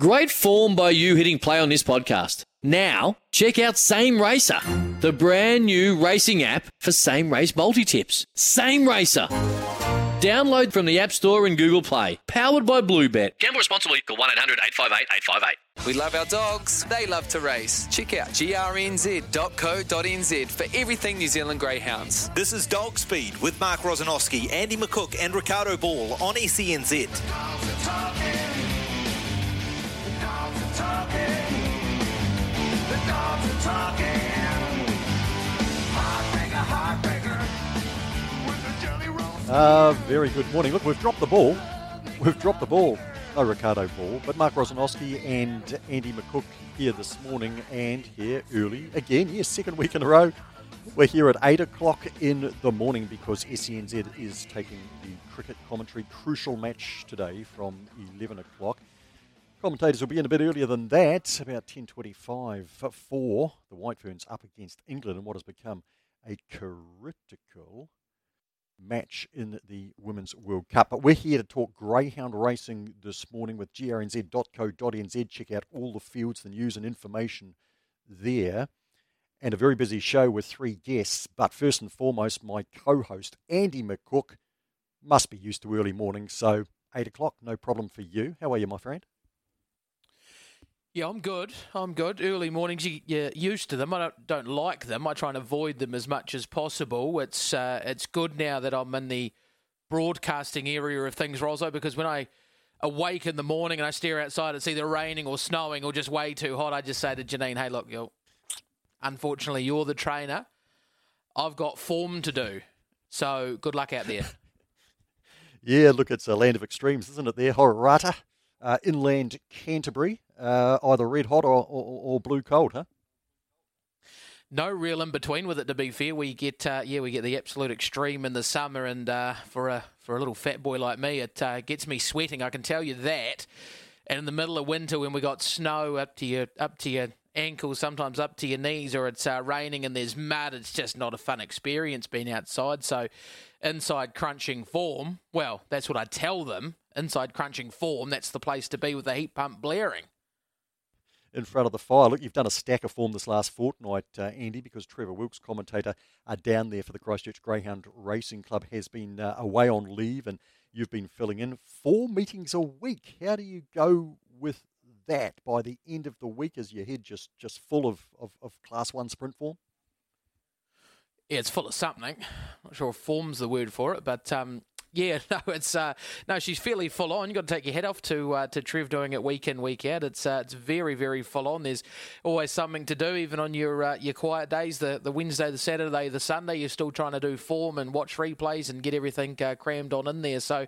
Great form by you hitting play on this podcast. Now, check out Same Racer, the brand new racing app for same race multi tips. Same Racer. Download from the App Store and Google Play. Powered by Bluebet. Gamble responsibly. Call 1 800 858 858. We love our dogs. They love to race. Check out grnz.co.nz for everything New Zealand Greyhounds. This is Dog Speed with Mark Rosanowski, Andy McCook, and Ricardo Ball on SENZ. Uh, very good morning. Look, we've dropped the ball. We've dropped the ball. No Ricardo Ball, but Mark Rosanowski and Andy McCook here this morning and here early again. Yes, second week in a row. We're here at 8 o'clock in the morning because SENZ is taking the cricket commentary crucial match today from 11 o'clock. Commentators will be in a bit earlier than that, about 10.25 uh, for the White Ferns up against England in what has become a critical match in the Women's World Cup. But we're here to talk greyhound racing this morning with grnz.co.nz. Check out all the fields, the news and information there. And a very busy show with three guests. But first and foremost, my co host, Andy McCook, must be used to early mornings. So, 8 o'clock, no problem for you. How are you, my friend? Yeah, I'm good. I'm good. Early mornings, you, you're used to them. I don't, don't like them. I try and avoid them as much as possible. It's uh, it's good now that I'm in the broadcasting area of things, Rosso, because when I awake in the morning and I stare outside, it's either raining or snowing or just way too hot. I just say to Janine, "Hey, look, you unfortunately, you're the trainer. I've got form to do. So good luck out there." Yeah, look, it's a land of extremes, isn't it? There, Hororata, uh, inland Canterbury, uh, either red hot or, or, or blue cold, huh? no real in between with it. To be fair, we get uh, yeah, we get the absolute extreme in the summer, and uh, for a for a little fat boy like me, it uh, gets me sweating. I can tell you that. And in the middle of winter, when we got snow up to your up to your ankles, sometimes up to your knees, or it's uh, raining and there's mud, it's just not a fun experience being outside. So, inside crunching form, well, that's what I tell them. Inside crunching form, that's the place to be with the heat pump blaring in front of the fire. Look, you've done a stack of form this last fortnight, uh, Andy, because Trevor Wilkes, commentator, are down there for the Christchurch Greyhound Racing Club, has been uh, away on leave, and you've been filling in four meetings a week. How do you go with that by the end of the week? Is your head just, just full of, of, of Class 1 sprint form? Yeah, it's full of something. Not sure if form's the word for it, but um, yeah, no, it's uh, no, she's fairly full on. You have got to take your head off to uh, to Trev doing it week in week out. It's uh, it's very very full on. There's always something to do, even on your uh, your quiet days. The the Wednesday, the Saturday, the Sunday, you're still trying to do form and watch replays and get everything uh, crammed on in there. So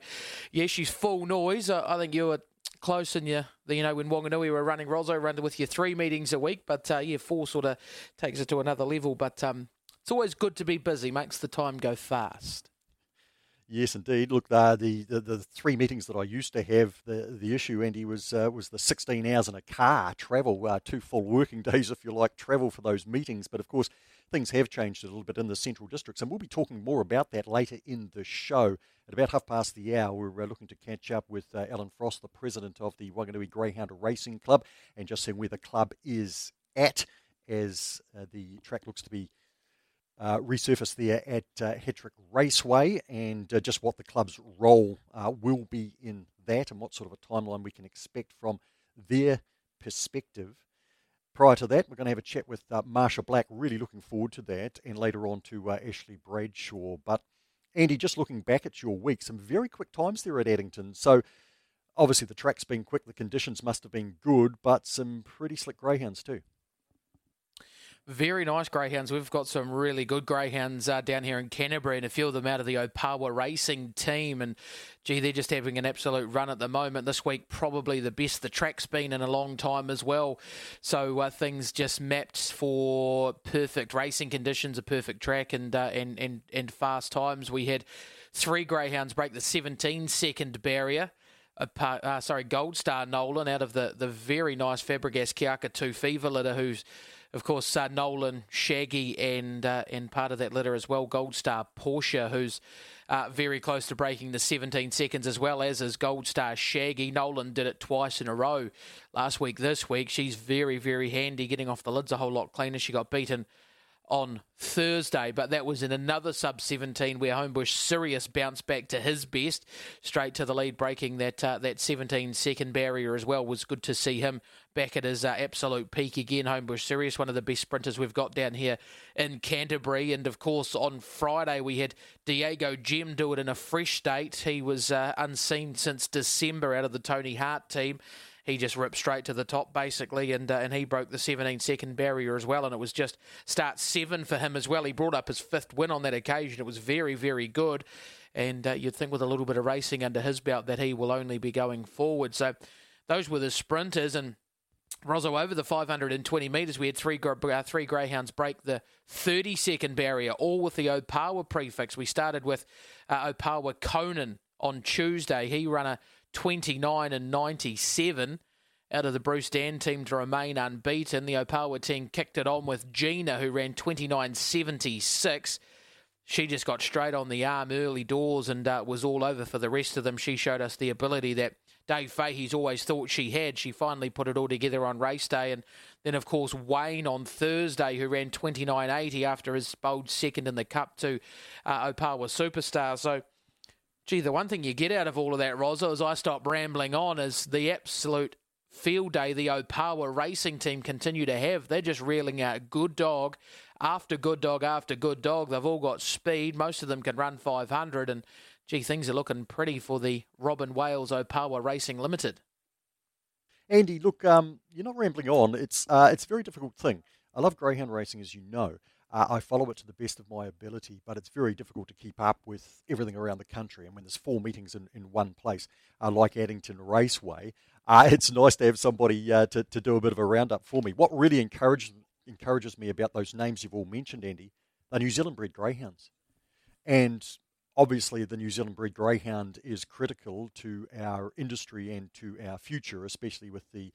yeah, she's full noise. I think you were close and your, you know, when Wanganui were running Rosso, run with your three meetings a week, but uh, yeah, four sort of takes it to another level. But um, it's always good to be busy, makes the time go fast. Yes, indeed. Look, the, the the three meetings that I used to have, the the issue, Andy, was uh, was the 16 hours in a car travel, uh, two full working days, if you like, travel for those meetings. But of course, things have changed a little bit in the central districts, and we'll be talking more about that later in the show. At about half past the hour, we're uh, looking to catch up with uh, Alan Frost, the president of the Wanganui Greyhound Racing Club, and just seeing where the club is at as uh, the track looks to be uh, resurfaced there at uh, Hatrick Raceway and uh, just what the club's role uh, will be in that and what sort of a timeline we can expect from their perspective. Prior to that, we're going to have a chat with uh, Marsha Black. Really looking forward to that, and later on to Ashley Bradshaw. But Andy, just looking back at your week, some very quick times there at Addington. So obviously the track's been quick, the conditions must have been good, but some pretty slick greyhounds too. Very nice greyhounds. We've got some really good greyhounds uh, down here in Canterbury, and a few of them out of the Opawa racing team. And gee, they're just having an absolute run at the moment. This week, probably the best the track's been in a long time as well. So uh, things just mapped for perfect racing conditions, a perfect track, and uh, and and and fast times. We had three greyhounds break the 17 second barrier. Uh, sorry, Gold Star Nolan out of the, the very nice Fabregas Kiaka 2 Fever litter, who's of course, uh, Nolan, Shaggy, and uh, and part of that litter as well, Gold Star Porsche, who's uh, very close to breaking the 17 seconds as well as is Gold Star Shaggy. Nolan did it twice in a row last week. This week, she's very very handy, getting off the lids a whole lot cleaner. She got beaten on Thursday, but that was in another sub 17 where Homebush Sirius bounced back to his best, straight to the lead, breaking that uh, that 17 second barrier as well. Was good to see him back at his uh, absolute peak again. Homebush Sirius, one of the best sprinters we've got down here in Canterbury, and of course on Friday we had Diego Gem do it in a fresh state. He was uh, unseen since December out of the Tony Hart team he just ripped straight to the top basically, and uh, and he broke the 17 second barrier as well, and it was just start seven for him as well. He brought up his fifth win on that occasion. It was very very good, and uh, you'd think with a little bit of racing under his belt that he will only be going forward. So those were the sprinters and. Rosso over the 520 metres. We had three uh, three greyhounds break the 30 second barrier, all with the Opawa prefix. We started with uh, Opawa Conan on Tuesday. He ran a 29 and 97 out of the Bruce Dan team to remain unbeaten. The Opawa team kicked it on with Gina, who ran 29.76. She just got straight on the arm early doors and uh, was all over for the rest of them. She showed us the ability that Dave Fahey's always thought she had. She finally put it all together on race day. And then, of course, Wayne on Thursday, who ran 29.80 after his bold second in the Cup to uh, Opawa Superstar. So Gee, the one thing you get out of all of that, Rosa, as I stop rambling on, is the absolute field day the Opawa racing team continue to have. They're just reeling out good dog after good dog after good dog. They've all got speed. Most of them can run 500. And, gee, things are looking pretty for the Robin Wales Opawa Racing Limited. Andy, look, um, you're not rambling on. It's uh, it's a very difficult thing. I love greyhound racing, as you know. Uh, I follow it to the best of my ability, but it's very difficult to keep up with everything around the country. And when there's four meetings in, in one place, uh, like Addington Raceway, uh, it's nice to have somebody uh, to, to do a bit of a roundup for me. What really encourages, encourages me about those names you've all mentioned, Andy, are New Zealand bred greyhounds. And obviously, the New Zealand bred greyhound is critical to our industry and to our future, especially with the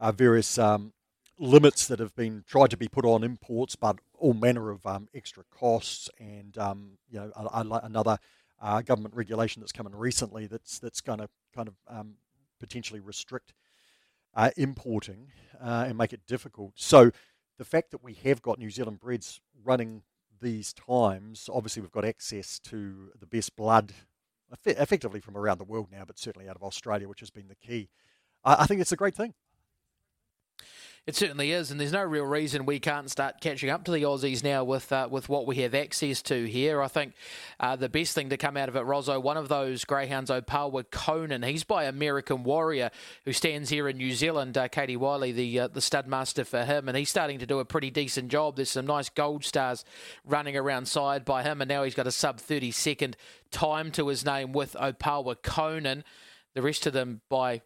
uh, various um, limits that have been tried to be put on imports, but all manner of um, extra costs and um, you know a, a, another uh, government regulation that's come in recently that's that's going to kind of um, potentially restrict uh, importing uh, and make it difficult. So the fact that we have got New Zealand breds running these times, obviously we've got access to the best blood, effectively from around the world now, but certainly out of Australia, which has been the key. I, I think it's a great thing. It certainly is, and there's no real reason we can't start catching up to the Aussies now with uh, with what we have access to here. I think uh, the best thing to come out of it, Rosso, one of those greyhounds, Opawa Conan, he's by American Warrior, who stands here in New Zealand. Uh, Katie Wiley, the uh, the stud master for him, and he's starting to do a pretty decent job. There's some nice gold stars running around side by him, and now he's got a sub 30 second time to his name with Opawa Conan. The rest of them by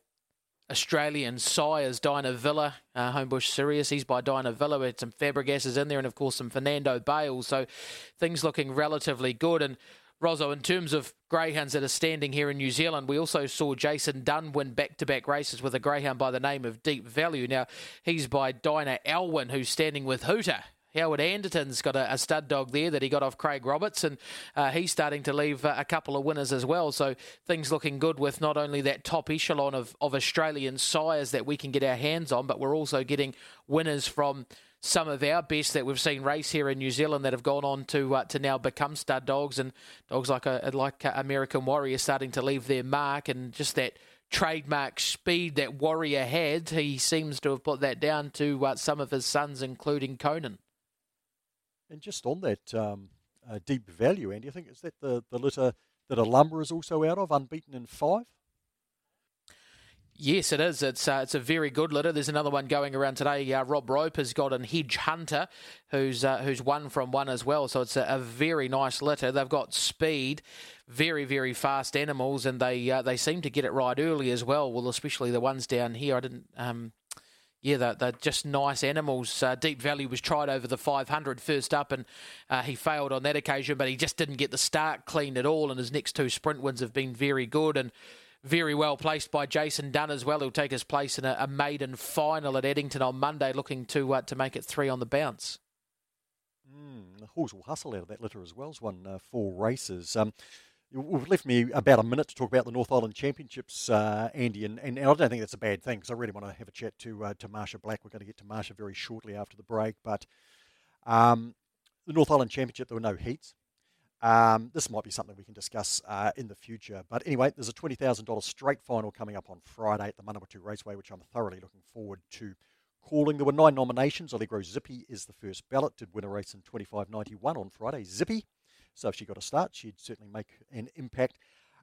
Australian sires, Dyna Villa, uh, Homebush Sirius. He's by Dyna Villa. We had some Fabregas in there, and of course some Fernando Bale. So things looking relatively good. And Rosso, in terms of greyhounds that are standing here in New Zealand, we also saw Jason Dunn win back-to-back races with a greyhound by the name of Deep Value. Now he's by Dinah Elwin, who's standing with Hooter Howard Anderton's got a, a, stud dog there that he got off Craig Roberts, and uh, he's starting to leave uh, a couple of winners as well. So things looking good with not only that top echelon of, of Australian sires that we can get our hands on, but we're also getting winners from some of our best that we've seen race here in New Zealand that have gone on to uh, to now become stud dogs, and dogs like a, like American Warrior starting to leave their mark, and just that trademark speed that Warrior had, he seems to have put that down to uh, some of his sons, including Conan. And just on that um, uh, deep value, Andy, I think is that the, the litter that a lumber is also out of, unbeaten in five? Yes, it is. It's uh, it's a very good litter. There's another one going around today. Uh, Rob Rope has got an Hedge Hunter, who's uh, who's one from one as well. So it's a, a, very nice litter. They've got speed, very very fast animals, and they uh, they seem to get it right early as well. Well, especially the ones down here. I didn't. Um, yeah, they're, they're, just nice animals. Uh, Deep Value was tried over the 500 first up, and uh, he failed on that occasion, but he just didn't get the start clean at all. And his next two sprint wins have been very good. And very well placed by Jason Dunn as well, He'll take his place in a, a maiden final at Addington on Monday, looking to uh, to make it three on the bounce. Mm, the horse will hustle out of that litter as well. Has won uh, four races. Um, We've left me about a minute to talk about the North Island Championships, uh, Andy, and, and, I don't think that's a bad thing because I really want to have a chat to uh, to Marsha Black. We're going to get to Marsha very shortly after the break, but um, the North Island Championship there were no heats. Um, this might be something we can discuss uh, in the future. But anyway, there's a $20,000 straight final coming up on Friday at the Manawatu Raceway, which I'm thoroughly looking forward to calling. There were nine nominations. Allegro Zippy is the first ballot, did win a race in 25.91 on Friday. Zippy. So if she got a start, she'd certainly make an impact.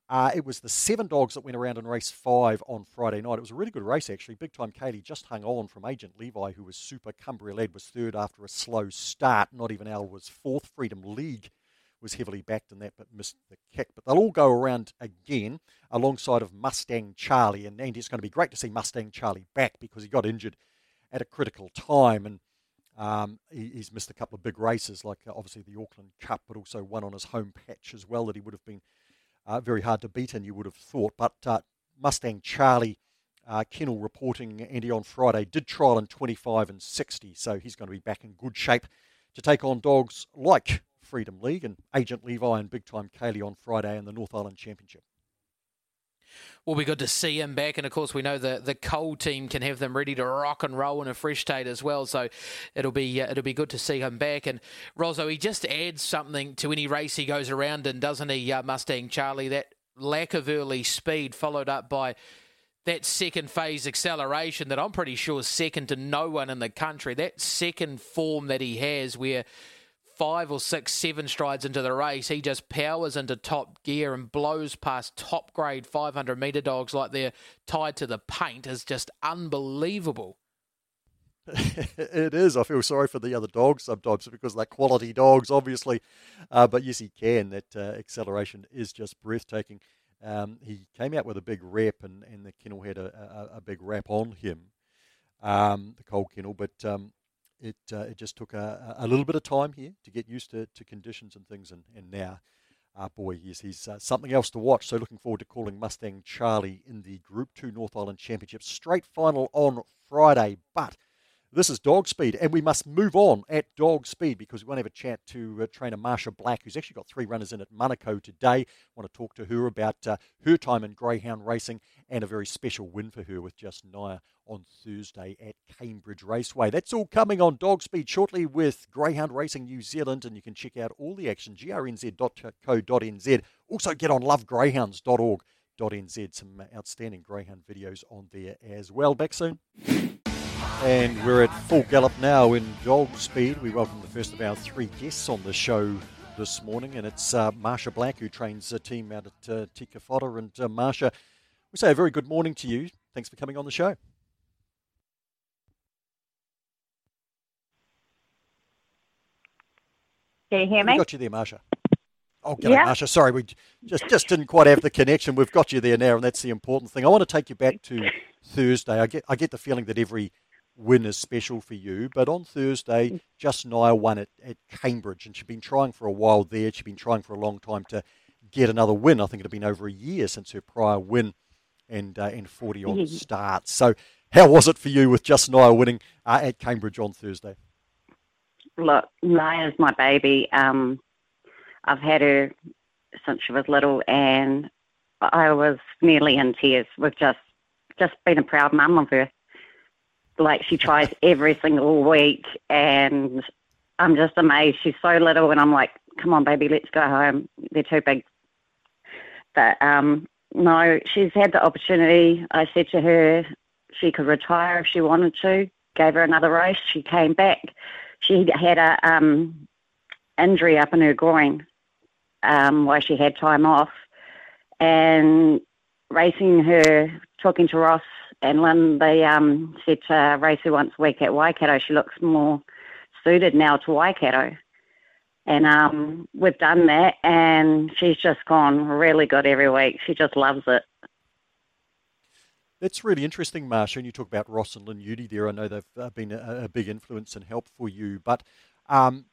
Uh, it was the seven dogs that went around in race five on Friday night. It was a really good race, actually. Big time Kaylee just hung on from Agent Levi, who was super. Cumbria led was third after a slow start. Not even Al was fourth. Freedom League was heavily backed in that but missed the kick. But they'll all go around again alongside of Mustang Charlie. And Andy, it's going to be great to see Mustang Charlie back because he got injured at a critical time. And um, he, he's missed a couple of big races, like uh, obviously the Auckland Cup, but also one on his home patch as well that he would have been uh, very hard to beat, and you would have thought. But uh, Mustang Charlie, uh, Kennel reporting Andy on Friday, did trial in 25 and 60, so he's going to be back in good shape to take on dogs like Freedom League and Agent Levi and Big Time Kaylee on Friday in the North Island Championship. Will be good to see him back, and of course we know the the Cole team can have them ready to rock and roll in a fresh state as well. So it'll be uh, it'll be good to see him back. And Rosso, he just adds something to any race he goes around in, doesn't he? Uh, Mustang Charlie, that lack of early speed followed up by that second phase acceleration that I'm pretty sure is second to no one in the country. That second form that he has, where five or six, seven strides into the race, he just powers into top gear and blows past top grade 500 metre dogs like they're tied to the paint is just unbelievable. it is. I feel sorry for the other dogs sometimes because they're quality dogs, obviously. Uh, but yes, he can. That uh, acceleration is just breathtaking. Um, he came out with a big rep, and, and the kennel had a, a, a big rap on him, um, the Cole kennel. But um, it uh, it just took a, a little bit of time here to get used to, to conditions and things, and, and now, uh, boy, yes, he's uh, something else to watch. So looking forward to calling Mustang Charlie in the Group 2 North Island Championship straight final on Friday. But this is Dog Speed, and we must move on at Dog Speed because we want to have a chat to uh, trainer Marsha Black, who's actually got three runners in at Manukau today. I want to talk to her about uh, her time in greyhound racing and a very special win for her with just Naya on Thursday at Cambridge Raceway. That's all coming on Dog Speed shortly with Greyhound Racing New Zealand, and you can check out all the action grnz.co.nz. Also get on lovegreyhounds.org.nz. Some outstanding greyhound videos on there as well. Back soon. And we're at full gallop now in dog speed. We welcome the first of our three guests on the show this morning, and it's uh, Marsha Black, who trains a team out at uh, Te Kauwhata. And uh, Marsha, we say a very good morning to you. Thanks for coming on the show. Can you hear me? We got you there, Marsha. Oh, g'day, yeah. Marsha. Sorry, we just just didn't quite have the connection. We've got you there now, and that's the important thing. I want to take you back to Thursday. I get I get the feeling that every win is special for you. But on Thursday, Just Nia won at, at Cambridge, and she'd been trying for a while there. She'd been trying for a long time to get another win. I think it had been over a year since her prior win and uh, and 40 on mm-hmm. starts. So, how was it for you with Just Nia winning uh, at Cambridge on Thursday? Look, Naya's my baby. Um, I've had her since she was little, and I was nearly in tears with just just being a proud mum of her. Like she tries every single week, and I'm just amazed. She's so little, and I'm like, "Come on, baby, let's go home." They're too big. But um, no, she's had the opportunity. I said to her she could retire if she wanted to. Gave her another race. She came back. She had a um, injury up in her groin um, while she had time off, and racing her, talking to Ross And Lynn, they um, said to race her once a week at Waikato. She looks more suited now to Waikato. And um, we've done that, and she's just gone really good every week. She just loves it. That's really interesting, Marsha. And you talk about Ross and Lynn Udy there. I know they've uh, been a, a, big influence and help for you. But um,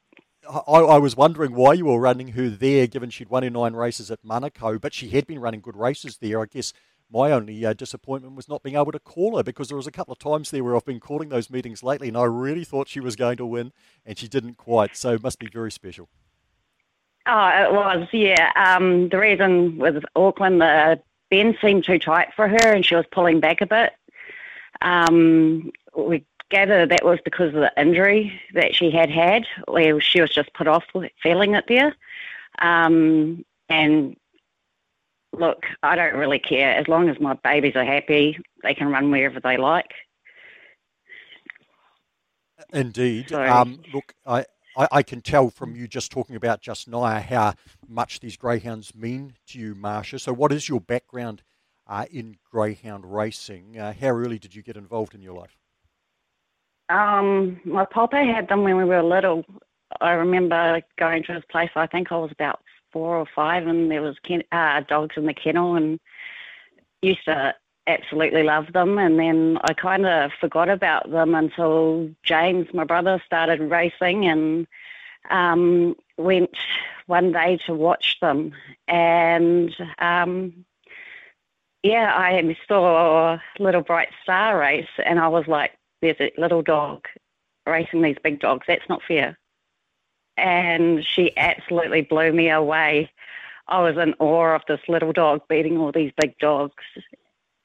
I, I, was wondering why you were running her there, given she'd won her nine races at Manukau, but she had been running good races there. I guess my only uh, disappointment was not being able to call her because there was a couple of times there where I've been calling those meetings lately, and I really thought she was going to win, and she didn't quite. So it must be very special. Oh, it was, yeah. Um, the reason with Auckland, the bend seemed too tight for her, and she was pulling back a bit. Um, we gather that was because of the injury that she had had, where she was just put off feeling it there. Um, and look, I don't really care. As long as my babies are happy, they can run wherever they like. Indeed. Um, look, I, I, I, can tell from you just talking about just now how much these greyhounds mean to you, Marsha. So, what is your background uh, in greyhound racing? Uh, how early did you get involved in your life? Um, my papa had them when we were little. I remember going to his place. I think I was about four or five, and there was ken- uh, dogs in the kennel, and used to absolutely love them. And then I kind of forgot about them until James, my brother, started racing, and um, went one day to watch them. And um, yeah, I saw Little Bright Star race, and I was like, there's a little dog racing these big dogs. That's not fair. And she absolutely blew me away. I was in awe of this little dog beating all these big dogs.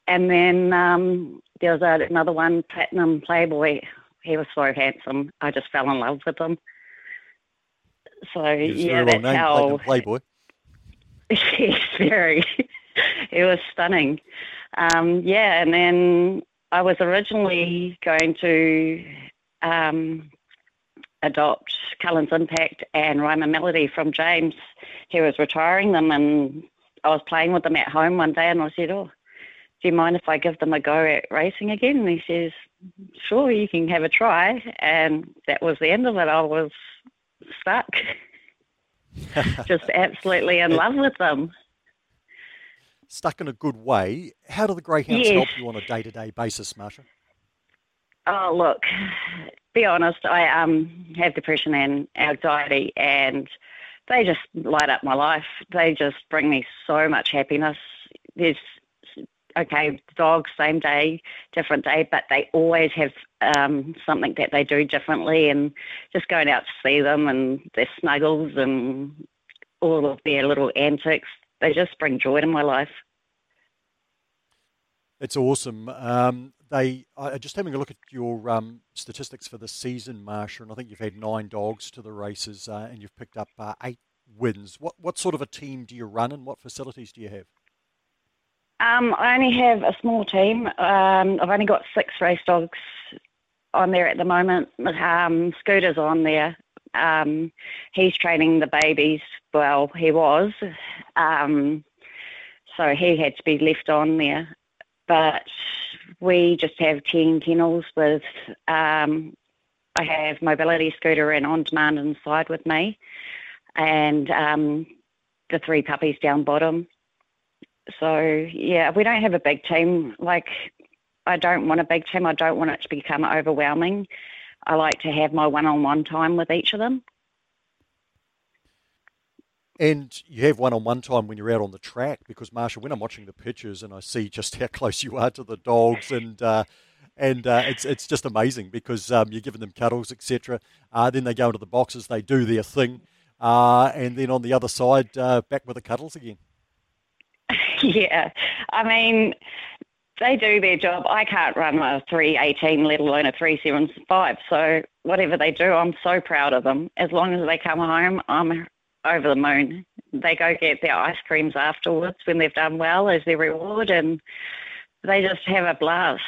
And then um, there was a, another one, Platinum Playboy. He was so handsome. I just fell in love with him. So yeah, that's name, how Playboy. yes, very. it was stunning. Um, yeah, and then I was originally going to um, adopt Cullen's Impact and Rhyme and Melody from James. He was retiring them, and I was playing with them at home one day, and I said, "Oh, do you mind if I give them a go at racing again?" And he says, "Sure, you can have a try." And that was the end of it. I was stuck, just absolutely in love with them stuck in a good way. How do the greyhounds yes. help you on a day to day basis, Marsha? Oh, look, be honest, I um, have depression and anxiety, and they just light up my life. They just bring me so much happiness. There's okay, dogs, same day, different day, but they always have um, something that they do differently, and just going out to see them and their snuggles and all of their little antics they just bring joy to my life. It's awesome. Um, they I just having a look at your um, statistics for the season, Marsha, and I think you've had nine dogs to the races, uh, and you've picked up uh, eight wins. What what sort of a team do you run, and what facilities do you have? Um, I only have a small team. Um, I've only got six race dogs on there at the moment. Um, Scooter's on there. Um, he's training the babies. Well, he was. Um, so he had to be left on there. But we just have 10 kennels with, um, I have mobility scooter and on demand inside with me, and um, the three puppies down bottom. So, yeah, we don't have a big team. Like, I don't want a big team. I don't want it to become overwhelming. I like to have my one-on-one time with each of them. And you have one-on-one time when you're out on the track because Marsha, when I'm watching the pictures and I see just how close you are to the dogs, and uh, and uh, it's it's just amazing because um, you're giving them cuddles, etc. Uh, then they go into the boxes, they do their thing, uh, and then on the other side, uh, back with the cuddles again. Yeah, I mean, they do their job. I can't run a 318, let alone a 375. So whatever they do, I'm so proud of them. As long as they come home, I'm over the moon. They go get their ice creams afterwards when they've done well as their reward, and they just have a blast.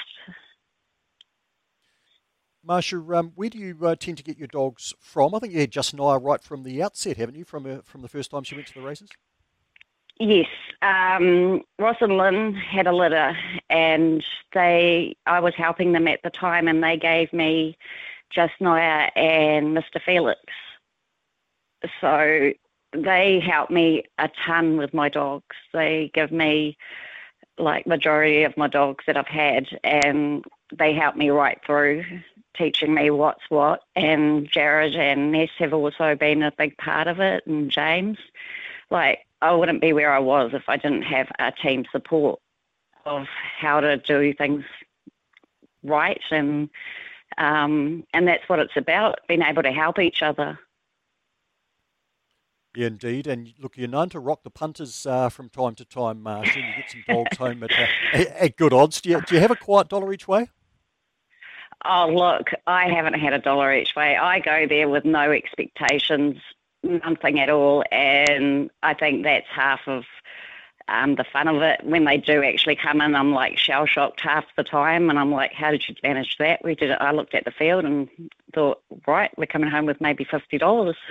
Marsha, um, where do you uh, tend to get your dogs from? I think you had just Naya right from the outset, haven't you? From uh, from the first time she went to the races. Yes, um, Ross and Lynn had a litter, and they I was helping them at the time, and they gave me Just Naya and Mr. Felix. So they help me a ton with my dogs. They give me like majority of my dogs that I've had, and they help me right through teaching me what's what. And Jared and Ness have also been a big part of it, and James. Like I wouldn't be where I was if I didn't have a team support of how to do things right, and um, and that's what it's about: being able to help each other. Yeah, indeed. And look, you're known to rock the punters uh, from time to time, Marsha. You get some dogs home at, uh, at good odds. Do you, do you have a quiet dollar each way? Oh, look, I haven't had a dollar each way. I go there with no expectations, nothing at all. And I think that's half of um, the fun of it. When they do actually come in, I'm like shell shocked half the time. And I'm like, how did you manage that? We did it. I looked at the field and thought, right, we're coming home with maybe $50.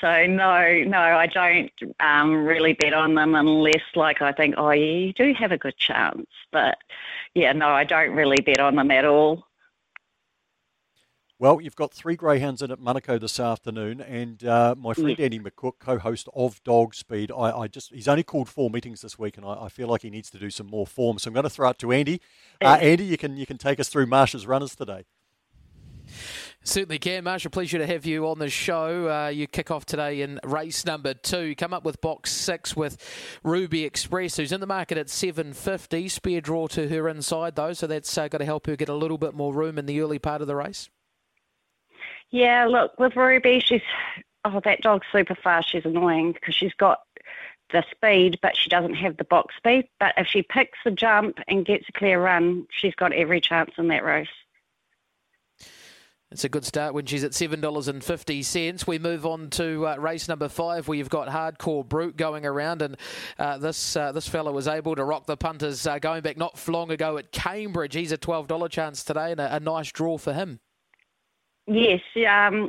so no, no, I don't um, really bet on them unless, like, I think, oh, yeah, you do have a good chance. But yeah, no, I don't really bet on them at all. Well, you've got three greyhounds in at Manukau this afternoon, and uh, my friend yes. Andy McCook, co-host of Dog Speed, I, I, just he's only called four meetings this week, and I, I, feel like he needs to do some more form. So I'm going to throw it to Andy. Uh, Andy, you can you can take us through Marsh's runners today. Certainly can, Marsha. Pleasure to have you on the show. Uh, you kick off today in race number two. Come up with box six with Ruby Express, who's in the market at 750. Spare draw to her inside, though, so that's uh, got to help her get a little bit more room in the early part of the race. Yeah, look, with Ruby, she's, oh, that dog's super fast. She's annoying because she's got the speed, but she doesn't have the box speed. But if she picks the jump and gets a clear run, she's got every chance in that race. It's a good start when she's at $7.50. We move on to uh, race number five, where you've got Hardcore Brute going around, and uh, this uh, this fellow was able to rock the punters uh, going back not long ago at Cambridge. He's a $12 chance today, and a, a nice draw for him. Yes, um,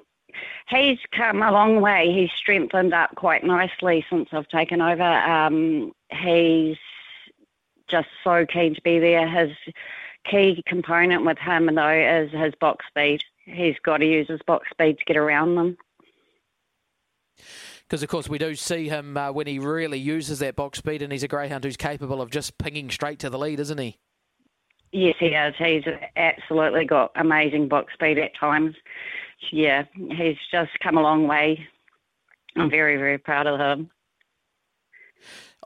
he's come a long way. He's strengthened up quite nicely since I've taken over. Um, he's just so keen to be there. His key component with him, though, is his box speed he's got to use his box speed to get around them. Because, of course, we do see him uh, when he really uses that box speed, and he's a greyhound who's capable of just pinging straight to the lead, isn't he? Yes, he is. He's absolutely got amazing box speed at times. Yeah, he's just come a long way. I'm very, very proud of him.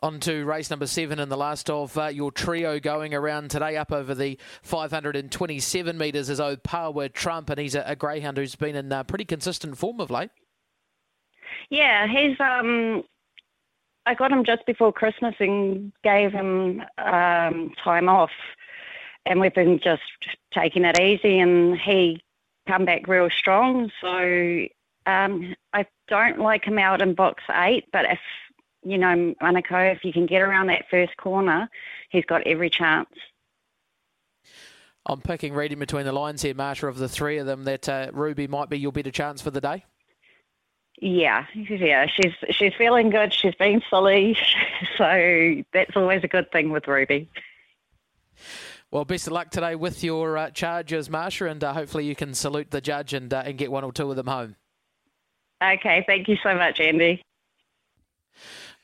On to race number seven and the last of uh, your trio going around today up over the 527 metres is Opawa Trump, and he's a, a greyhound who's been in uh, pretty consistent form of late. Yeah, he's. Um, I got him just before Christmas and gave him um, time off, and we've been just taking it easy, and he come back real strong. So um, I don't like him out in box eight, but if you know, Manukau, if you can get around that first corner, he's got every chance. I'm picking reading between the lines here, Marsha, of the three of them, that uh, Ruby might be your better chance for the day. Yeah, yeah, she's she's feeling good. She's been silly, so that's always a good thing with Ruby. Well, best of luck today with your uh, charges, Marsha, and uh, hopefully you can salute the judge and uh, and get one or two of them home. Okay, thank you so much, Andy.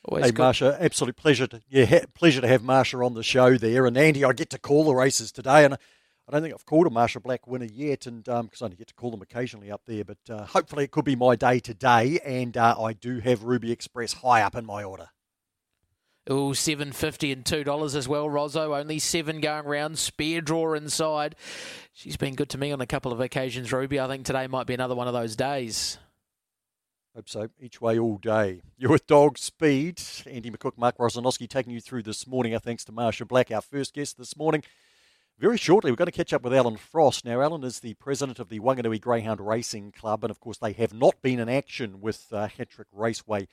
Always hey, good. Marsha, absolute pleasure to yeah, pleasure to have Marsha on the show there. And Andy, I get to call the races today, and I don't think I've called a Marsha Black winner yet, and because um, I only get to call them occasionally up there. But uh, hopefully, it could be my day today, and uh, I do have Ruby Express high up in my order. Oh, seven fifty and two dollars as well, Rozzo. Only seven going round. Spear draw inside. She's been good to me on a couple of occasions, Ruby. I think today might be another one of those days. Hope so. Each way, all day. You're with Dog Speed. Andy McCook, Mark Rosanowski taking you through this morning. Our thanks to Marsha Black, our first guest this morning. Very shortly, we're going to catch up with Alan Frost. Now, Alan is the president of the Wanganui Greyhound Racing Club, and of course, they have not been in action with uh, Hatrick Raceway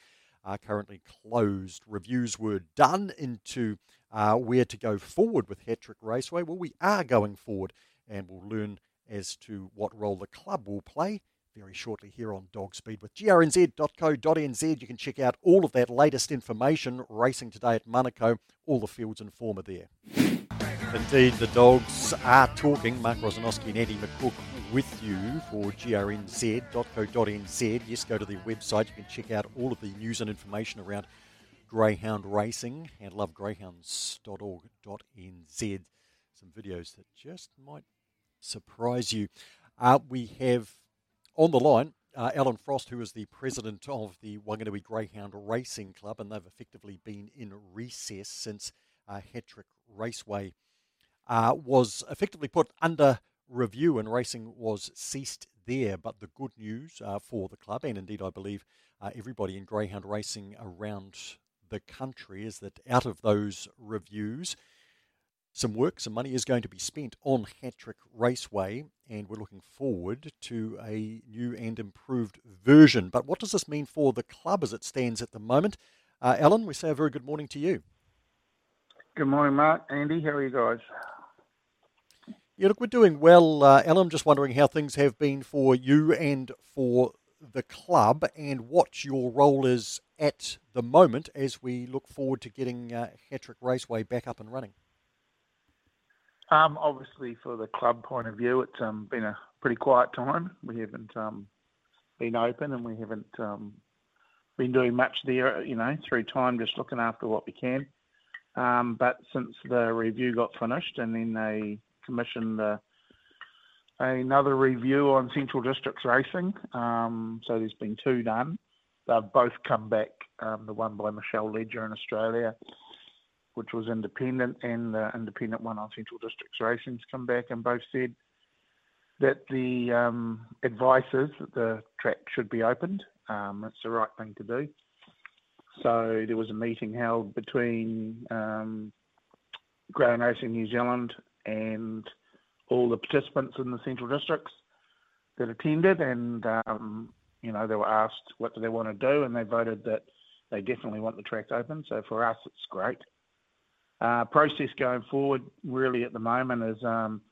uh, currently closed. Reviews were done into uh, where to go forward with Hatrick Raceway. Well, we are going forward, and we'll learn as to what role the club will play very shortly here on Dog Speed with grnz.co.nz. You can check out all of that latest information racing today at Manukau. All the fields and form are there. Indeed, the dogs are talking. Mark Rosanowski and Andy McCook with you for grnz.co.nz. Yes, go to the website. You can check out all of the news and information around greyhound racing and lovegreyhounds.org.nz. Some videos that just might surprise you. Uh, we have on the line uh, Alan Frost, who is the president of the Wanganui Greyhound Racing Club, and they've effectively been in recess since uh, Hatrick Raceway uh, was effectively put under review and racing was ceased there. But the good news uh, for the club, and indeed I believe uh, everybody in greyhound racing around the country, is that out of those reviews, some work, some money is going to be spent on Hatrick Raceway, and we're looking forward to a new and improved version. But what does this mean for the club as it stands at the moment? Uh, Alan, we say a very good morning to you. Good morning, Mark. Andy, how are you guys? Yeah, look, we're doing well. Uh, Alan, I'm just wondering how things have been for you and for the club and what your role is at the moment as we look forward to getting uh, Hattrick Raceway back up and running. Um, obviously, for the club point of view, it's um, been a pretty quiet time. We haven't um, been open and we haven't um, been doing much there, you know, through time, just looking after what we can. Um, but since the review got finished and then they commissioned uh, another review on Central Districts racing. Um, so there's been two done. They've both come back. The one by Michelle Ledger in Australia, which was independent, and the independent one on Central Districts Racing's come back, and both said that the um, advice is that the track should be opened. Um, it's the right thing to do. So there was a meeting held between um, Greyhound Racing New Zealand and all the participants in the central districts that attended, and um, you know they were asked what do they want to do, and they voted that they definitely want the track open. So for us, it's great. Uh, process going forward, really at the moment is um,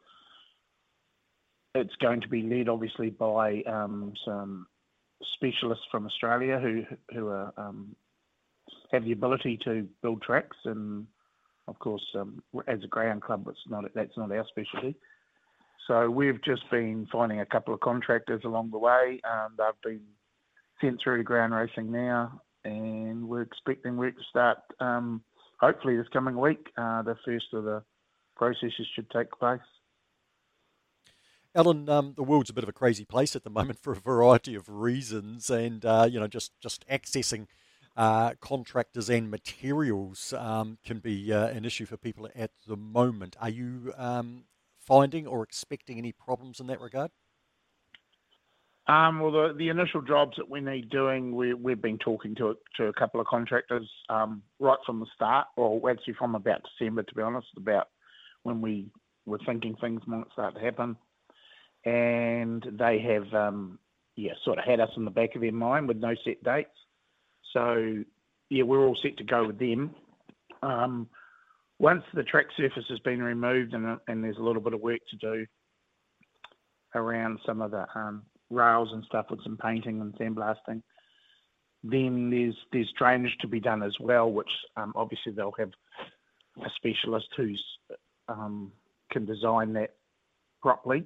it's going to be led obviously by um, some specialists from Australia who um, have the ability to build tracks and of course, as a greyhound club, that's not our specialty. So we've just been finding a couple of contractors along the way. They've been sent through to ground racing now, and we're expecting work to start hopefully this coming week. Uh, the first of the processes should take place. Alan, um, the world's a bit of a crazy place at the moment for a variety of reasons, and uh, you know, just just accessing uh, contractors and materials um, can be uh, an issue for people at the moment. Are you um, finding or expecting any problems in that regard? Um, well, the, initial jobs that we need doing, we, we've been talking to to a couple of contractors um, right from the start, or actually from about December, to be honest, about when we were thinking things might start to happen. And they have, um, yeah, sort of had us in the back of their mind with no set dates. So yeah, we're all set to go with them. Once the track surface has been removed and, and there's a little bit of work to do around some of the rails and stuff with some painting and sandblasting, then there's there's drainage to be done as well, which um, obviously they'll have a specialist who's um, can design that properly.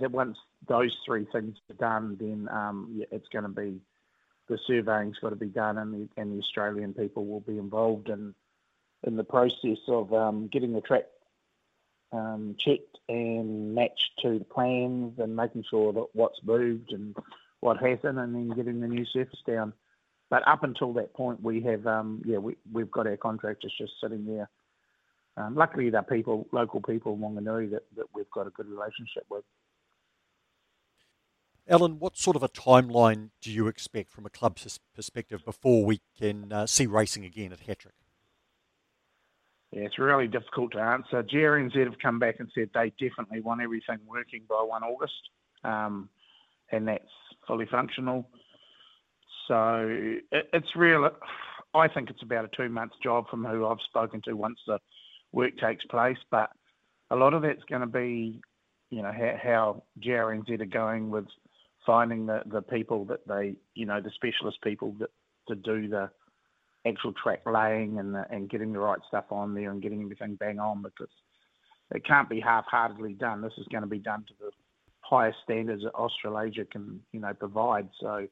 That once those three things are done, then um, yeah, it's going to be the surveying's got to be done, and the and the Australian people will be involved in in the process of um, getting the track um, checked and matched to the plans, and making sure that what's moved and what hasn't, and then getting the new surface down. But up until that point, we have um, yeah we we've got our contractors just sitting there. Um, luckily, they're people, local people in Wanganui that, that we've got a good relationship with. Alan, what sort of a timeline do you expect from a club's perspective before we can uh, see racing again at Hatrick? Yeah, it's really difficult to answer. GRNZ have come back and said they definitely want everything working by 1 August, um, and that's fully functional. So it, it's real. I think it's about a two month job from who I've spoken to once the work takes place, but a lot of that's going to be, you know, how, how GRNZ are going with – finding the, the people that they, you know, the specialist people that to do the actual track laying and the, and getting the right stuff on there and getting everything bang on because it can't be half-heartedly done. This is going to be done to the highest standards that Australasia can, you know, provide. So,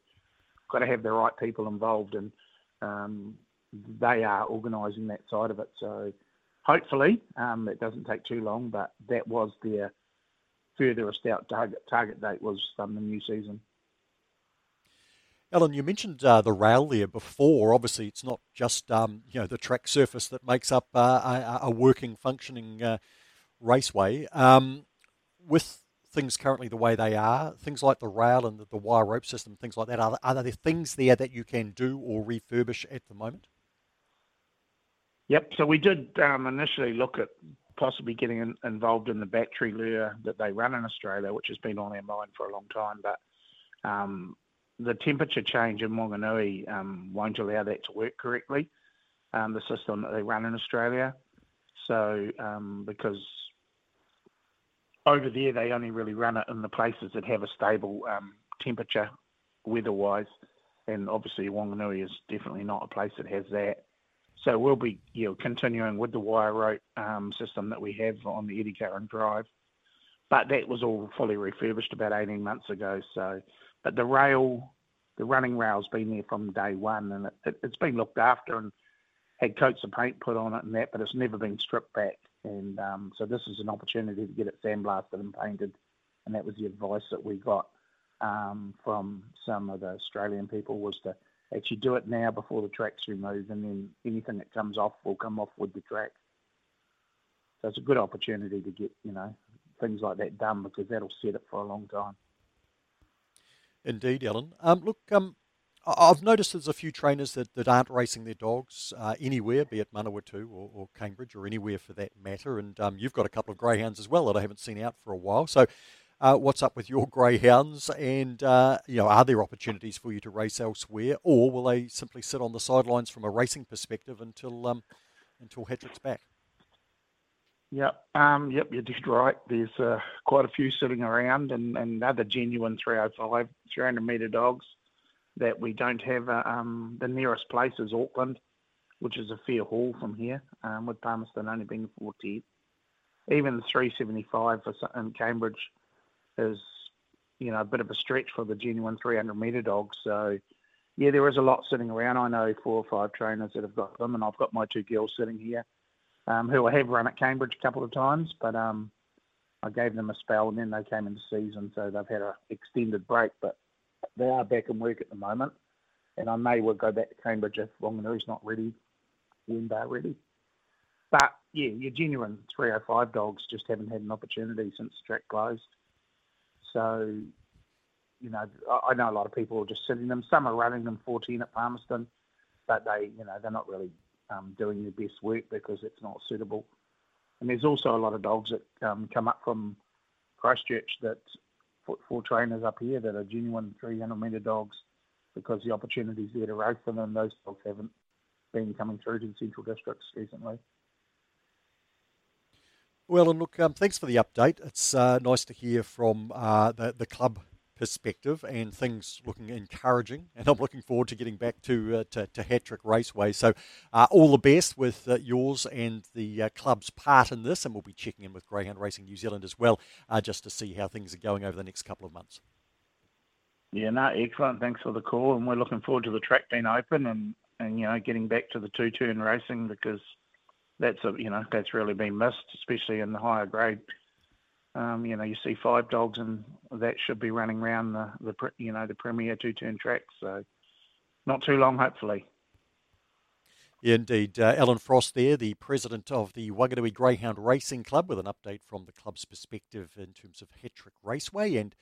got to have the right people involved, and um, they are organising that side of it. So, hopefully, um, it doesn't take too long. But that was their furthest out target target date was um, the new season. Alan, you mentioned uh, the rail there before. Obviously, it's not just um, you know the track surface that makes up uh, a, a, working, functioning uh, raceway. Um, with things currently the way they are, things like the rail and the, the wire rope system, things like that, are, are there things there that you can do or refurbish at the moment? Yep. So we did um, initially look at possibly getting in, involved in the battery lure that they run in Australia, which has been on our mind for a long time. But um, the temperature change in Wanganui um, won't allow that to work correctly, um, the system that they run in Australia. So, um, because over there they only really run it in the places that have a stable um, temperature weather-wise, and obviously Wanganui is definitely not a place that has that. So we'll be you know, continuing with the wire rope um, system that we have on the Eddie Curran Drive, but that was all fully refurbished about 18 months ago. So, but the rail, the running rail's been there from day one, and it, it, it's been looked after and had coats of paint put on it and that, but it's never been stripped back. And um, so this is an opportunity to get it sandblasted and painted, and that was the advice that we got um, from some of the Australian people was to actually do it now before the track's removed, and then anything that comes off will come off with the track. So it's a good opportunity to get you know things like that done because that'll set it for a long time. Indeed, Alan. Um, look, um, I've noticed there's a few trainers that, that aren't racing their dogs uh, anywhere, be it Manawatu or, or, Cambridge or anywhere for that matter. And um, you've got a couple of greyhounds as well that I haven't seen out for a while. So uh, what's up with your greyhounds, and uh, you know, are there opportunities for you to race elsewhere, or will they simply sit on the sidelines from a racing perspective until um, until Hatrick's back? Yep, um, yep, you're just right. There's uh, quite a few sitting around, and, and other genuine 305, 300 metre dogs that we don't have. Uh, um, the nearest place is Auckland, which is a fair haul from here, um, with Palmerston only being 40. Even the 375 for, in Cambridge is you know a bit of a stretch for the genuine 300 meter dogs. So yeah, there is a lot sitting around. I know four or five trainers that have got them, and I've got my two girls sitting here um, who I have run at Cambridge a couple of times, but um, I gave them a spell and then they came into season, so they've had an extended break, but they are back in work at the moment. And I may well go back to Cambridge if Wanganui's not ready when they're ready. But yeah, your genuine 305 dogs just haven't had an opportunity since the track closed. So, you know, I know a lot of people are just sitting them. Some are running them 14 at Palmerston, but they, you know, they're not really um, doing their best work because it's not suitable. And there's also a lot of dogs that um, come up from Christchurch that for, for, trainers up here that are genuine 300 metre dogs because the opportunities there to race them and those dogs haven't been coming through to the central districts recently. Well, and look, um, thanks for the update. It's uh, nice to hear from uh, the, the club perspective and things looking encouraging. And I'm looking forward to getting back to uh, to, to Hatrick Raceway. So, uh, all the best with uh, yours and the uh, club's part in this. And we'll be checking in with Greyhound Racing New Zealand as well, uh, just to see how things are going over the next couple of months. Yeah, no, excellent. Thanks for the call, and we're looking forward to the track being open and and you know getting back to the two turn racing because that's a you know that's really been missed, especially in the higher grade. Um, you know, you see five dogs, and that should be running around the, the you know the premier two turn track. So not too long, hopefully. Yeah, indeed. Uh, Alan Frost there, the president of the Wanganui Greyhound Racing Club, with an update from the club's perspective in terms of Hatrick Raceway and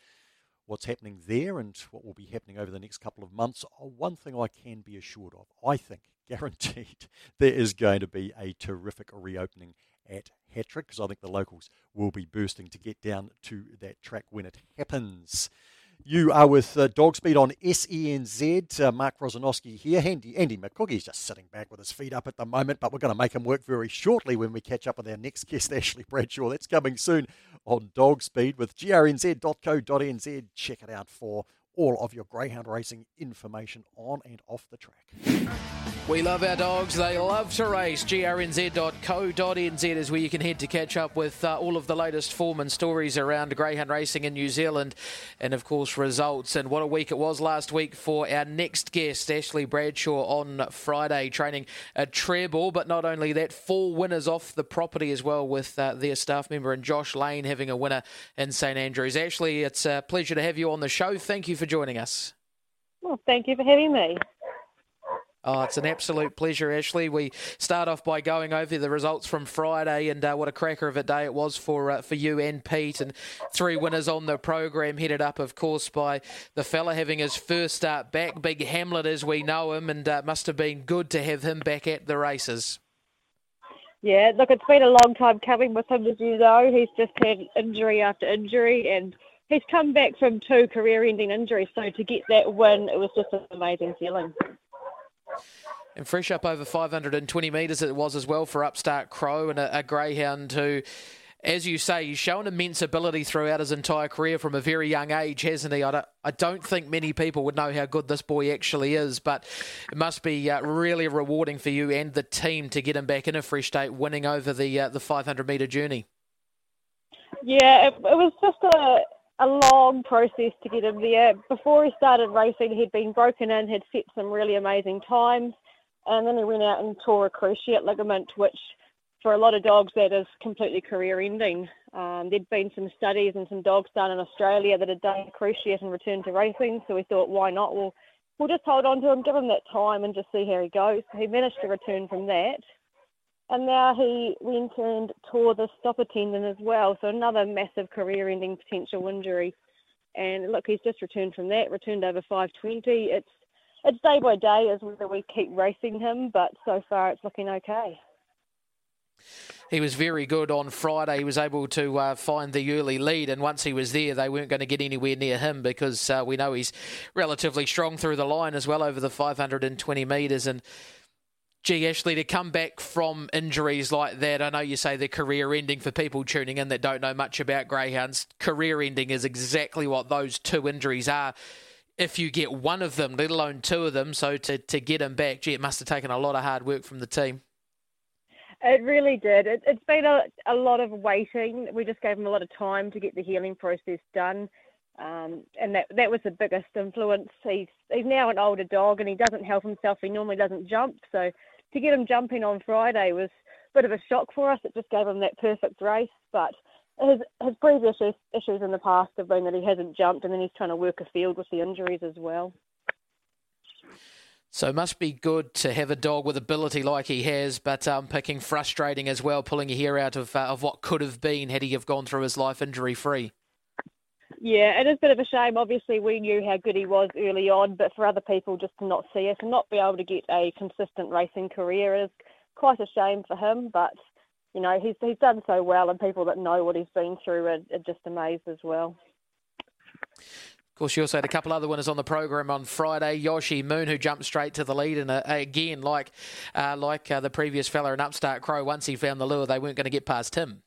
what's happening there and what will be happening over the next couple of months. Oh, one thing I can be assured of, I think guaranteed there is going to be a terrific reopening at Hatrick because I think the locals will be bursting to get down to that track when it happens. You are with uh, Dogspeed on SENZ. Uh, Mark Rosanowski here. Andy, Andy McCookie's just sitting back with his feet up at the moment, but we're going to make him work very shortly when we catch up with our next guest, Ashley Bradshaw. That's coming soon on Dogspeed with grnz.co.nz. Check it out for all of your greyhound racing information on and off the track. We love our dogs. They love to race. grnz.co.nz is where you can head to catch up with uh, all of the latest form and stories around greyhound racing in New Zealand and, of course, results. And what a week it was last week for our next guest, Ashley Bradshaw, on Friday, training a treble. But not only that, four winners off the property as well, with uh, their staff member and Josh Lane having a winner in St Andrews. Ashley, it's a pleasure to have you on the show. Thank you for joining us. Well, thank you for having me. Oh, it's an absolute pleasure, Ashley. We start off by going over the results from Friday and uh, what a cracker of a day it was for uh, for you and Pete, and three winners on the program, headed up, of course, by the fella having his first start back, Big Hamlet as we know him, and uh, must have been good to have him back at the races. Yeah, look, it's been a long time coming with him, as you know. He's just had injury after injury, and he's come back from two career-ending injuries. So to get that win, it was just an amazing feeling. And fresh up over 520 metres it was as well for Upstart Crow and a, a greyhound who as you say, he's shown immense ability throughout his entire career from a very young age, hasn't he? I don't, I don't think many people would know how good this boy actually is, but it must be uh, really rewarding for you and the team to get him back in a fresh state, winning over the uh, the 500 metre journey. Yeah, it, it was just a a long process to get him there. Before he started racing, he'd been broken in, had set some really amazing times, and then he went out and tore a cruciate ligament, which for a lot of dogs that is completely career ending. Um, there'd been some studies and some dogs done in Australia that had done cruciate and returned to racing, so we thought, why not? We'll, we'll just hold on to him, give him that time, and just see how he goes. So he managed to return from that and now he went and tore the stopper tendon as well. So another massive career-ending potential injury. And look, he's just returned from that. Returned over 520. It's it's day by day as whether we keep racing him, but so far it's looking okay. He was very good on Friday. He was able to uh, find the early lead, and once he was there, they weren't going to get anywhere near him because uh, we know he's relatively strong through the line as well over the 520 metres. And Gee, Ashley, to come back from injuries like that, I know you say they're career ending for people tuning in that don't know much about greyhounds. Career ending is exactly what those two injuries are. If you get one of them, let alone two of them, so to, to get him back, gee, it must have taken a lot of hard work from the team. It really did. It, has been a, a lot of waiting. We just gave him a lot of time to get the healing process done. Um, and that that was the biggest influence. He's he's now an older dog and he doesn't help himself. He normally doesn't jump, so to get him jumping on Friday was a bit of a shock for us. It just gave him that perfect race. But his his previous issues in the past have been that he hasn't jumped, and then he's trying to work a field with the injuries as well. So it must be good to have a dog with ability like he has, but um, picking frustrating as well, pulling your hair out of uh, of what could have been had he have gone through his life injury free. Yeah, it is a bit of a shame. Obviously, we knew how good he was early on, but for other people just to not see it and not be able to get a consistent racing career is quite a shame for him. But you know, he's he's done so well, and people that know what he's been through are, are just amazed as well. Of course, you also had a couple other winners on the program on Friday. Yoshi Moon, who jumped straight to the lead, and uh, again, like uh, like uh, the previous fella in Upstart Crow, once he found the lure, they weren't going to get past him.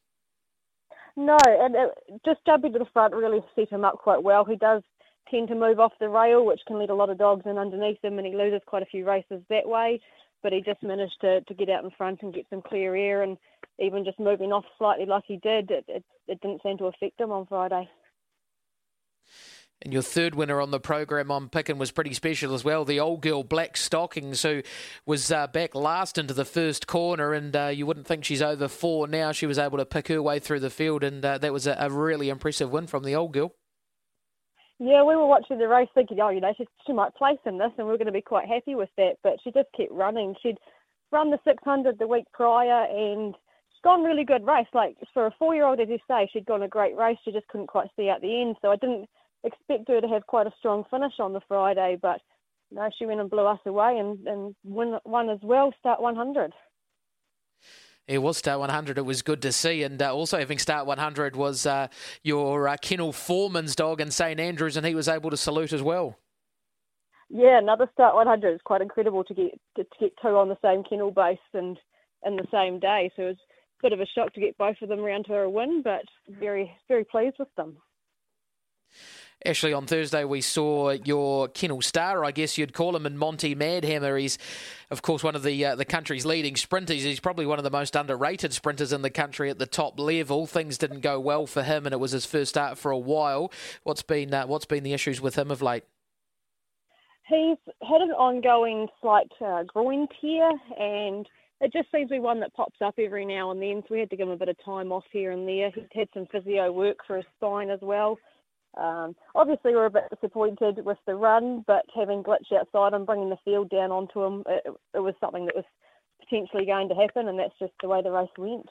No, and it, just jumping to the front really set him up quite well. He does tend to move off the rail, which can let a lot of dogs in underneath him, and he loses quite a few races that way. But he just managed to, to get out in front and get some clear air, and even just moving off slightly like he did, it, it, it didn't seem to affect him on Friday. And your third winner on the program I'm picking was pretty special as well. The old girl Black Stockings, who was uh, back last into the first corner, and uh, you wouldn't think she's over four now. She was able to pick her way through the field, and uh, that was a, a, really impressive win from the old girl. Yeah, we were watching the race thinking, oh, you know, she, she might place in this, and we are going to be quite happy with that. But she just kept running. She'd run the 600 the week prior, and gone really good race. Like for a four-year-old, as you say, she'd gone a great race. She just couldn't quite see out the end. So I didn't expect her to have quite a strong finish on the Friday, but no, she went and blew us away and, and won, won as well, start 100. It was Start 100. It was good to see. And uh, also having Start 100 was uh, your uh, Kennel Foreman's dog in St Andrews, and he was able to salute as well. Yeah, another Start 100. It's quite incredible to get to, to get two on the same kennel base and in the same day. So it was a bit of a shock to get both of them around to a win, but very, very pleased with them. Ashley, on Thursday we saw your kennel star, I guess you'd call him, and Monty Madhammer. He's, of course, one of the uh, the country's leading sprinters. He's probably one of the most underrated sprinters in the country at the top level. Things didn't go well for him, and it was his first start for a while. What's been uh, what's been the issues with him of late? He's had an ongoing slight uh, groin tear, and it just seems to be one that pops up every now and then. So we had to give him a bit of time off here and there. He's had some physio work for his spine as well. Um, obviously, we're a bit disappointed with the run, but having Glitch outside and bringing the field down onto him, it, it was something that was potentially going to happen, and that's just the way the race went.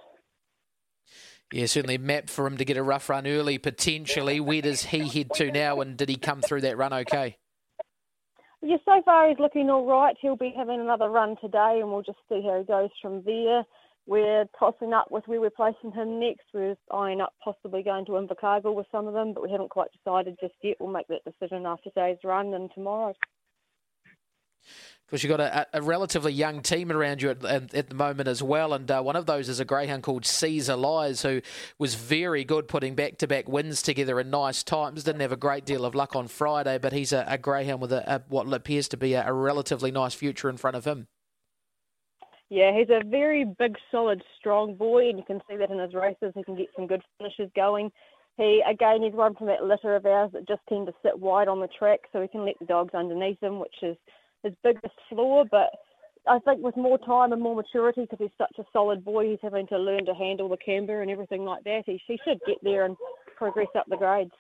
Yeah, certainly mapped for him to get a rough run early, potentially. Where does he head to now, and did he come through that run okay? Yeah, so far he's looking all right. He'll be having another run today, and we'll just see how he goes from there. We're tossing up with where we're placing him next. We're eyeing up possibly going to Invercargill with some of them, but we haven't quite decided just yet. We'll make that decision after today's run and tomorrow. Because you've got a, a, relatively young team around you at, at, at the moment as well, and uh, one of those is a greyhound called Caesar Lies, who was very good putting back-to-back wins together in nice times. Didn't have a great deal of luck on Friday, but he's a, a greyhound with a, what appears to be a relatively nice future in front of him. Yeah, he's a very big, solid, strong boy, and you can see that in his races. He can get some good finishes going. He again, he's one from that litter of ours that just tend to sit wide on the track, so he can let the dogs underneath him, which is his biggest flaw. But I think with more time and more maturity, because he's such a solid boy, he's having to learn to handle the camber and everything like that. He, he should get there and progress up the grades.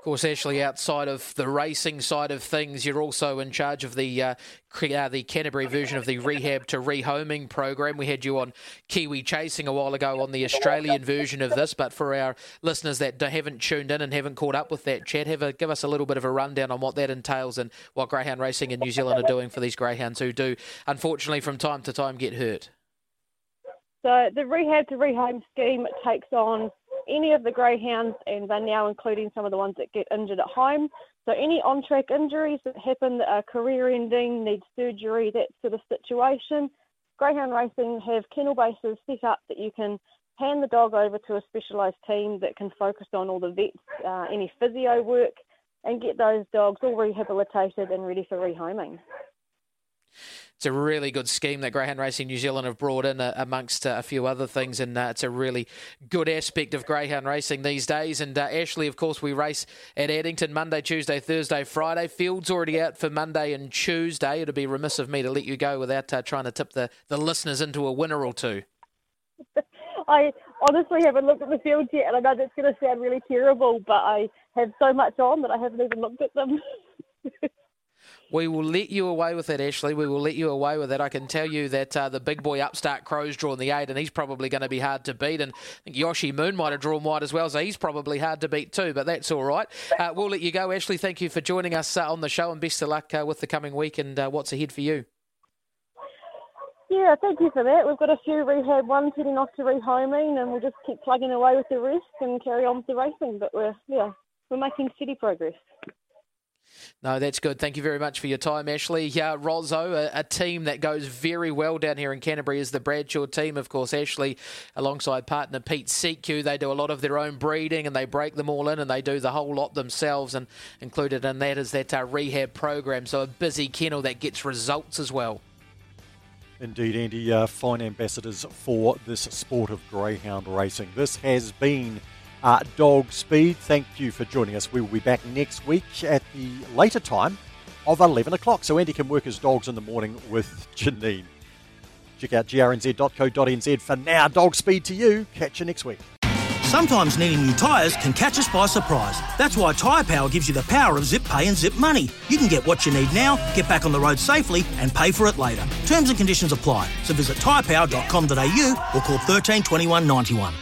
Of course, Ashley, outside of the racing side of things, you're also in charge of the uh, uh, the Canterbury version of the rehab to rehoming program. We had you on Kiwi Chasing a while ago on the Australian version of this, but for our listeners that haven't tuned in and haven't caught up with that chat, have a, give us a little bit of a rundown on what that entails and what greyhound racing in New Zealand are doing for these greyhounds who do, unfortunately, from time to time get hurt. So the rehab to rehome scheme takes on any of the greyhounds, and they're now including some of the ones that get injured at home. So any on-track injuries that happen that are career-ending, need surgery, that sort of situation, greyhound racing have kennel bases set up that you can hand the dog over to a specialised team that can focus on all the vets, uh, any physio work, and get those dogs all rehabilitated and ready for rehoming it's a really good scheme that Greyhound Racing New Zealand have brought in uh, amongst uh, a few other things, and uh, it's a really good aspect of greyhound racing these days. And uh, Ashley, of course, we race at Addington Monday, Tuesday, Thursday, Friday. Field's already out for Monday and Tuesday. It'd be remiss of me to let you go without uh, trying to tip the, the listeners into a winner or two. I honestly haven't looked at the field yet, and I know that's going to sound really terrible, but I have so much on that I haven't even looked at them. We will let you away with that, Ashley. We will let you away with that. I can tell you that uh, the big boy upstart Crow's drawn the eight, and he's probably going to be hard to beat. And I think Yoshi Moon might have drawn wide as well, so he's probably hard to beat too. But that's all right. Uh, we'll let you go, Ashley. Thank you for joining us uh, on the show, and best of luck uh, with the coming week and uh, what's ahead for you. Yeah, thank you for that. We've got a few rehab ones heading off to rehoming, and we'll just keep plugging away with the rest and carry on with the racing. But we're yeah, we're making steady progress. No, that's good. Thank you very much for your time, Ashley. Yeah, Rozzo, a, a, team that goes very well down here in Canterbury is the Bradshaw team. Of course, Ashley, alongside partner Pete Seku, they do a lot of their own breeding and they break them all in and they do the whole lot themselves. And included in that is that uh, rehab program. So a busy kennel that gets results as well. Indeed, Andy, uh, fine ambassadors for this sport of greyhound racing. This has been uh, Dog Speed. Thank you for joining us. We will be back next week at the later time of 11 o'clock. So Andy can work his dogs in the morning with Janine. Check out grnz.co.nz for now. Dog Speed to you. Catch you next week. Sometimes needing new tyres can catch us by surprise. That's why Tyre Power gives you the power of zip pay and zip money. You can get what you need now, get back on the road safely, and pay for it later. Terms and conditions apply. So visit tyrepower.com.au or call 13 21 91.